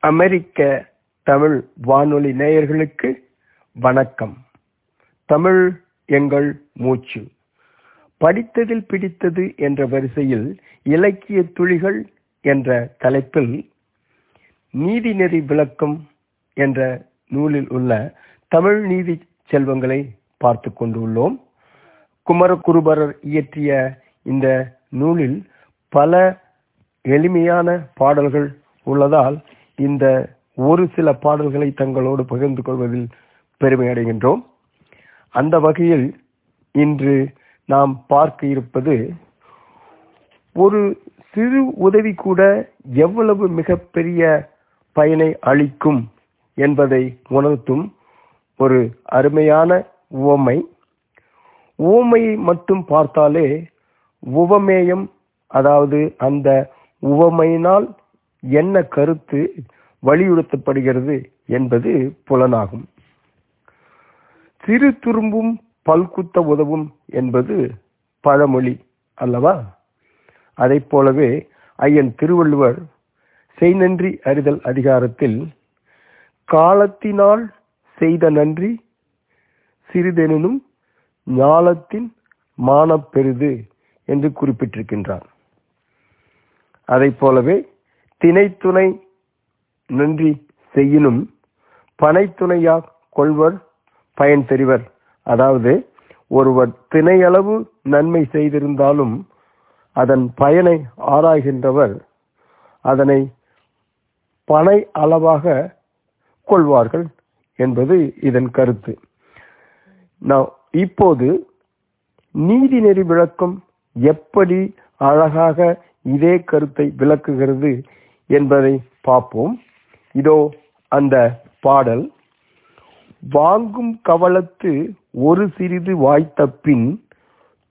அமெரிக்க தமிழ் வானொலி நேயர்களுக்கு வணக்கம். தமிழ் எங்கள் மூச்சு. படித்ததில் பிடித்தது என்ற வரிசையில் இலக்கிய துளிகள் என்ற தலைப்பில் நீதிநெறி விளக்கம் என்ற நூலில் உள்ள தமிழ் நீதி செல்வங்களை பார்த்து கொண்டுள்ளோம். குமரகுருபரர் இயற்றிய இந்த நூலில் பல எளிமையான பாடல்கள் உள்ளதால் இந்த ஒரு சில பாடல்களை தங்களோடு பகிர்ந்து கொள்வதில் பெருமை அடைகின்றோம். அந்த வகையில் இன்று நாம் பார்க்க இருப்பது ஒரு சிறு உதவி கூட எவ்வளவு மிகப்பெரிய பயனை அளிக்கும் என்பதை உணர்த்தும் ஒரு அருமையான உவமை. உவமையை மட்டும் பார்த்தாலே உவமேயம் அதாவது அந்த உவமையினால் என்ன கருத்து வலியுறுத்தப்படுகிறது என்பது புலனாகும். சிறு துரும்பும் பல்குத்த உதவும் என்பது பழமொழி அல்லவா? அதை போலவே ஐயன் திருவள்ளுவர் செய்நன்றி அறிதல் அதிகாரத்தில் காலத்தினால் செய்த நன்றி சிறிதெனினும் ஞாலத்தின் மானப்பெரிது என்று குறிப்பிட்டிருக்கின்றார். அதை போலவே திணைத்துணை நன்றி செய்யினும் பனைத்துணையா கொள்வர் பயன் தெரிவர். அதாவது ஒருவர் திணையளவு நன்மை செய்திருந்தாலும் அதன் பயனை ஆராய்கின்றவர். அதனை பனை அளவாக கொள்வார்கள் என்பது இதன் கருத்து. நான் இப்போது நீதிநெறி விளக்கம் எப்படி அழகாக இதே கருத்தை விளக்குகிறது என்பதை பார்ப்போம். இதோ அந்த பாடல். வாங்கும் கவலத்து ஒரு சிறிது வாய்த்த பின்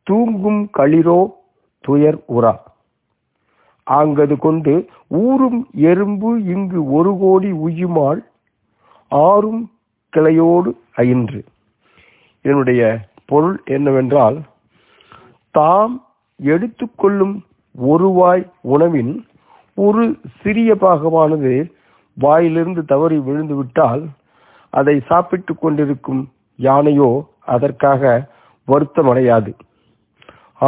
தூங்கும் களிரோ துயர் உரா. ஆங்கது கொண்டு ஊரும் எறும்பு இங்கு ஒரு கோடி உயுமாள் ஆறும் கிளையோடு அயின்று. இதனுடைய பொருள் என்னவென்றால் தாம் எடுத்துக்கொள்ளும் ஒருவாய் உணவின் ஒரு சிறிய பாகமானது வாயிலிருந்து தவறி விழுந்து விட்டால் அதை சாப்பிட்டு கொண்டிருக்கும் யானையோ அதற்காக வருத்தமடையாது.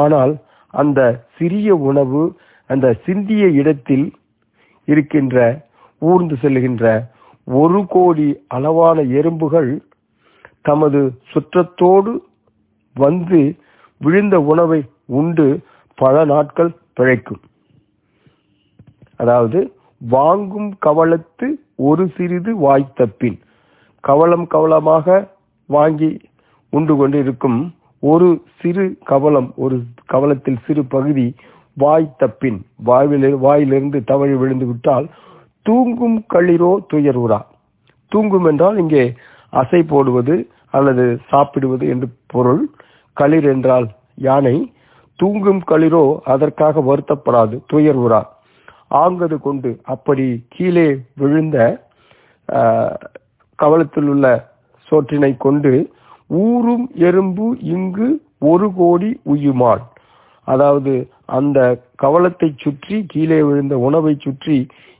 ஆனால் அந்த சிறிய உணவு அந்த சிந்திய இடத்தில் இருக்கின்ற ஊர்ந்து செல்கின்ற ஒரு கோடி அளவான எறும்புகள் தமது சுற்றத்தோடு வந்து விழுந்த உணவை உண்டு பல நாட்கள் பிழைக்கும். அதாவது வாங்கும் கவலத்து ஒரு சிறிது வாய்த்த பின் கவலம் கவலமாக வாங்கி உண்டு கொண்டிருக்கும் ஒரு சிறு கவலம் ஒரு கவலத்தில் சிறு பகுதி வாய்த்த பின் வாயில் வாயிலிருந்து தவறி விழுந்து விட்டால் தூங்கும் களிரோ துயர்வுரா தூங்கும் என்றால் இங்கே அசை போடுவது அல்லது சாப்பிடுவது என்று பொருள். களிர் என்றால் யானை. தூங்கும் களிரோ அதற்காக வருத்தப்படாது துயர்வுரா ஆங்கது கொண்டு அப்படி கீழே விழுந்த கவலத்தில் உள்ள சோற்றினை கொண்டு ஊரும் எறும்பு இங்கு ஒரு கோடி உயுமாள் அதாவது அந்த கவலத்தை சுற்றி கீழே விழுந்த உணவை சுற்றி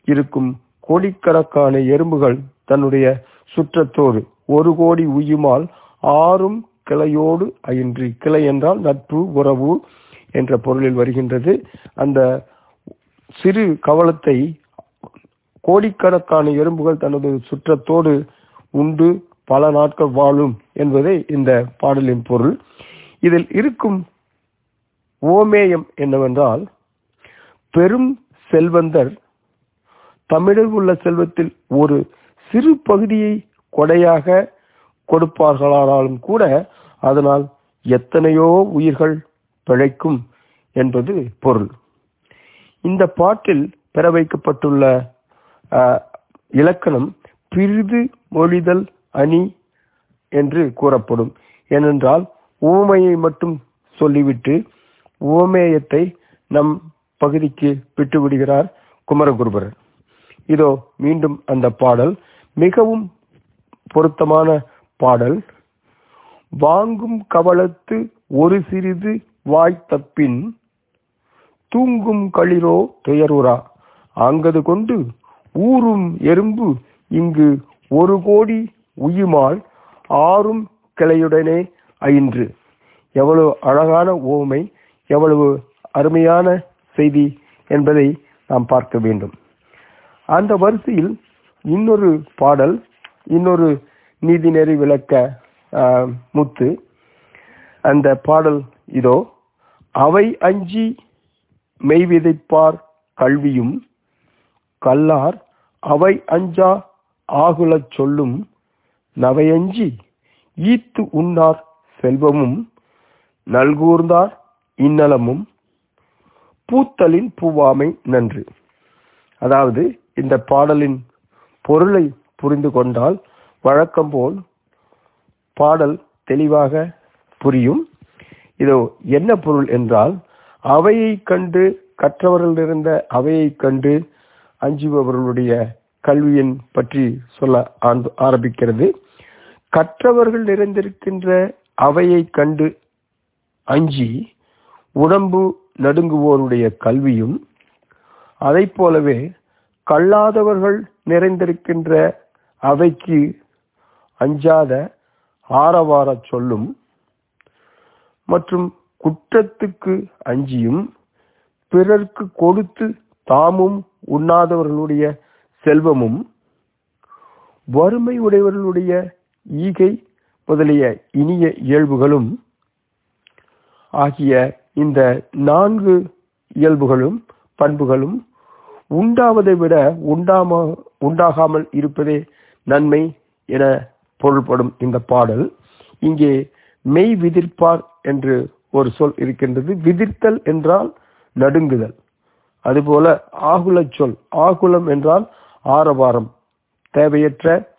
இருக்கும் கோடிக்கணக்கான எறும்புகள் தன்னுடைய சுற்றத்தோடு ஒரு கோடி உயுமால் ஆறும் கிளையோடு அயின்றி. கிளை என்றால் நட்பு உறவு என்ற பொருளில் வருகின்றது. அந்த சிறு கவலத்தை கோடிக்கணக்கான எறும்புகள் தனது சுற்றத்தோடு உண்டு பல நாட்கள் வாழும் என்பதே இந்த பாடலின் பொருள். இதில் இருக்கும் ஓமேயம் என்னவென்றால் பெரும் செல்வந்தர் தமிழில் உள்ள செல்வத்தில் ஒரு சிறு பகுதியை கொடையாக கொடுப்பார்களானாலும் கூட அதனால் எத்தனையோ உயிர்கள் பிழைக்கும் என்பது பொருள். இந்த பாட்டில் பெற வைக்கப்பட்டுள்ள இலக்கணம் பிரிது மொழிதல் அணி என்று கூறப்படும். ஏனென்றால் ஊமையை மட்டும் சொல்லிவிட்டு ஊமேயத்தை நம் பகுதிக்கு விட்டுவிடுகிறார் குமரகுருபரர் இதோ மீண்டும் அந்த பாடல். மிகவும் பொருத்தமான பாடல். வாங்கும் கவலத்து ஒரு சிறிது வாய்த்த பின் தூங்கும் களிரோ துயருரா ஆங்கது கொண்டு ஊரும் எறும்பு இங்கு ஒரு கோடி உயிமால் ஆறும் கிளையுடனே அயின்று. எவ்வளவு அழகான ஓமை எவ்வளவு அருமையான செய்தி என்பதை நாம் பார்க்க வேண்டும். அந்த வரிசையில் இன்னொரு பாடல் இன்னொரு நீதிநெறி விளக்க முத்து. அந்த பாடல் இதோ அவை அஞ்சி மெய் விதைப்பார் கல்வியும் கல்லார் அவை அஞ்சா ஆகுலச் சொல்லும் நவையஞ்சி ஈத்து உண்ணார் செல்வமும் நல்கூர்ந்தார் இன்னலமும் பூத்தலின் பூவாமை நன்று. அதாவது இந்த பாடலின் பொருளை புரிந்து கொண்டால் வழக்கம் போல் பாடல் தெளிவாக புரியும். இதோ என்ன பொருள் என்றால் அவையை கண்டு கற்றவர்கள் இருந்த அவையை கண்டு அஞ்சுபவர்களுடைய கல்வியின் பற்றி சொல்ல ஆரம்பிக்கிறது. கற்றவர்கள் நிறைந்திருக்கின்ற அவையை கண்டு அஞ்சி உடம்பு நடுங்குவோருடைய கல்வியும் அதை போலவே கல்லாதவர்கள் நிறைந்திருக்கின்ற அவைக்கு அஞ்சாத ஆரவார சொல்லும் மற்றும் குற்றத்துக்கு அஞ்சியும் பிறர்க்கு கொடுத்து தாமும் உண்ணாதவர்களுடைய செல்வமும் வறுமை உடையவர்களுடைய ஈகை முதலிய இனிய இயல்புகளும் ஆகிய இந்த நான்கு இயல்புகளும் பண்புகளும் உண்டாவதை விட உண்டாம உண்டாகாமல் இருப்பதே நன்மை என பொருள்படும் இந்த பாடல். இங்கே மெய் விதிர்ப்பார் என்று ஒரு சொல் இருக்கின்றது. விதிர்த்தல் என்றால் நடுங்குதல். அதுபோல ஆகுலச் சொல் ஆகுலம் என்றால் ஆரவாரம் தேவையற்ற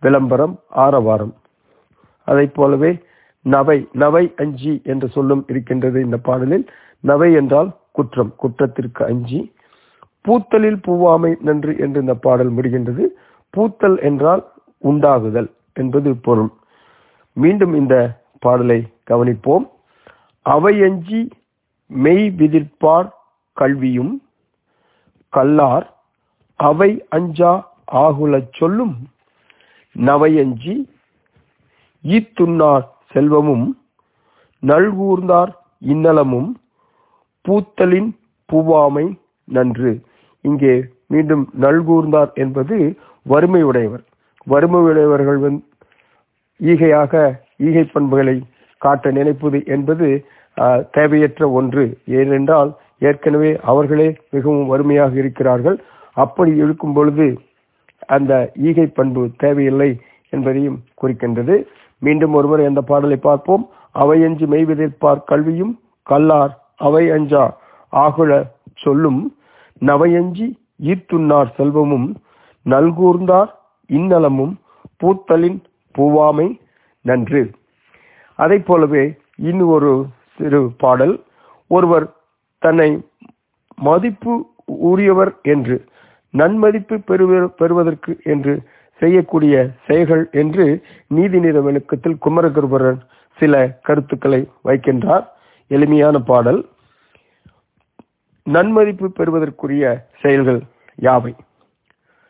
விளம்பரம் ஆரவாரம். அதைப் போலவே நவை நவை அஞ்சி என்ற சொல்லும் இருக்கின்றது இந்த பாடலில். நவை என்றால் குற்றம் குற்றத்திற்கு அஞ்சி. பூத்தலில் பூவாமை நன்று என்று இந்த பாடல் முடிகின்றது. பூத்தல் என்றால் உண்டாகுதல் என்பது பொருள். மீண்டும் இந்த பாடலை கவனிப்போம். அவையஞ்சி மெய் விதிர்ப்பார் கல்வியும் கல்லார் அவை அஞ்சா ஆகுலச் சொல்லும் நவையஞ்சி ஈத்துண்ணார் செல்வமும் நல்கூர்ந்தார் இன்னலமும் பூத்தலின் பூவாமை நன்று. இங்கே மீண்டும் நல்கூர்ந்தார் என்பது வறுமையுடையவர். வறுமையுடையவர்கள் வந்து ஈகையாக ஈகை பண்புகளை காட்ட நினைப்பது என்பது தேவையற்ற ஒன்று. ஏனென்றால் ஏற்கனவே அவர்களே மிகவும் வறுமையாக இருக்கிறார்கள். அப்படி இருக்கும் பொழுது அந்த ஈகை பண்பு தேவையில்லை என்பதையும் குறிக்கின்றது. மீண்டும் ஒருமுறை அந்த பாடலை பார்ப்போம். அவை அஞ்சு மெய்விதைப்பார் கல்வியும் கல்லார் அவை அஞ்சா ஆகுல சொல்லும் நவையஞ்சி ஈத்துண்ணார் செல்வமும் நல்கூர்ந்தார் இன்னலமும் பூத்தலின் பூவாமை நன்று. அதைப் போலவே இன்னும் ஒரு சிறு பாடல். ஒருவர் தன்னை மதிப்பு உரியவர் என்று நன்மதிப்பு பெறுவ- பெறுவதற்கு என்று செய்யக்கூடிய செயல்கள் என்று நீதி விளக்கத்தில் குமரகுருபரர் சில கருத்துக்களை வைக்கின்றார். எளிமையான பாடல். நன்மதிப்பு பெறுவதற்குரிய செயல்கள் யாவை?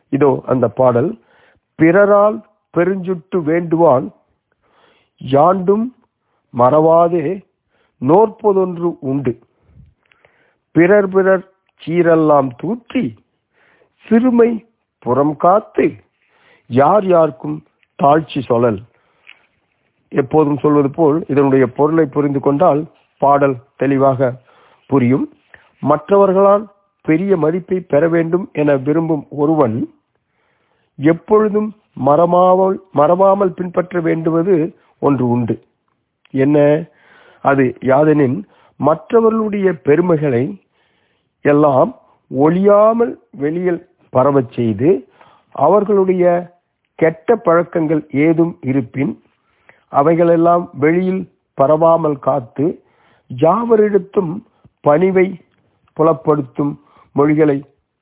இதோ அந்த பாடல். பிறரால் பெருஞ்சுட்டு வேண்டுவான் யாண்டும் மறவாதே நோற்பதொன்று உண்டு. பிறர் பிறர் சீரெல்லாம் தூற்றி சிறுமை புறம் காத்து யார் யாருக்கும் தாழ்ச்சி சொல்லல். எப்போதும் சொல்வது போல் இதனுடைய பொருளை புரிந்து கொண்டால் பாடல் தெளிவாக புரியும். மற்றவர்களால் பெரிய மதிப்பை பெற வேண்டும் என விரும்பும் ஒருவன் எப்பொழுதும் மறமாவல் மறவாமல் பின்பற்ற வேண்டுவது ஒன்று உண்டு. என்ன? அது யாதெனின் மற்றவர்களுடைய பெருமைகளை எல்லாம் ஒழியாமல் வெளியில் பரவச் செய்து அவர்களுடைய கெட்ட பழக்கங்கள் ஏதும் இருப்பின் அவைகளெல்லாம் வெளியில் பரவாமல் காத்து யாவரிடத்தும் பணிவை புலப்படுத்தும் மொழிகளை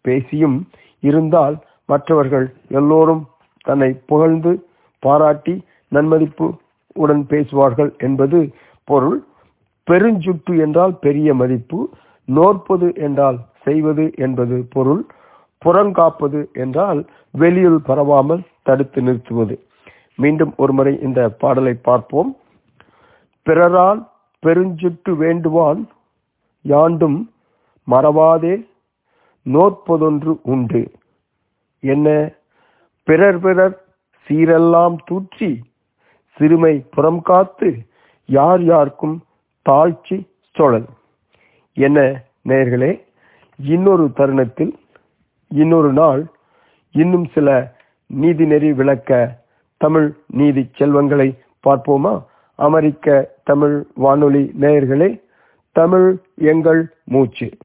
பேசியும் இருந்தால் மற்றவர்கள் எல்லோரும் தன்னை புகழ்ந்து பாராட்டி நன்மதிப்பு உடன் பேசுவார்கள் என்பது பொருள். பெருஞ்சுட்டு என்றால் பெரிய மதிப்பு. நோற்பது என்றால் செய்வது என்பது பொருள். புறங்காப்பது என்றால் வெளியில் பரவாமல் தடுத்து நிறுத்துவது. மீண்டும் ஒருமுறை இந்த பாடலை பார்ப்போம். பிறரால் பெருஞ்சுட்டு வேண்டுவான் யாண்டும் மறவாதே. நோற்பதொன்று உண்டு. என்ன? பிறர் பிறர் சீரெல்லாம் தூற்றி சிறுமை புறம் காத்து யார் யாருக்கும் தாழ்ச்சி சோழல் என்ன நேயர்களே இன்னொரு தருணத்தில் இன்னொரு நாள் இன்னும் சில நீதிநெறி விளக்க தமிழ் நீதி செல்வங்களை பார்ப்போமா? அமெரிக்க தமிழ் வானொலி நேயர்களே தமிழ் எங்கள் மூச்சு.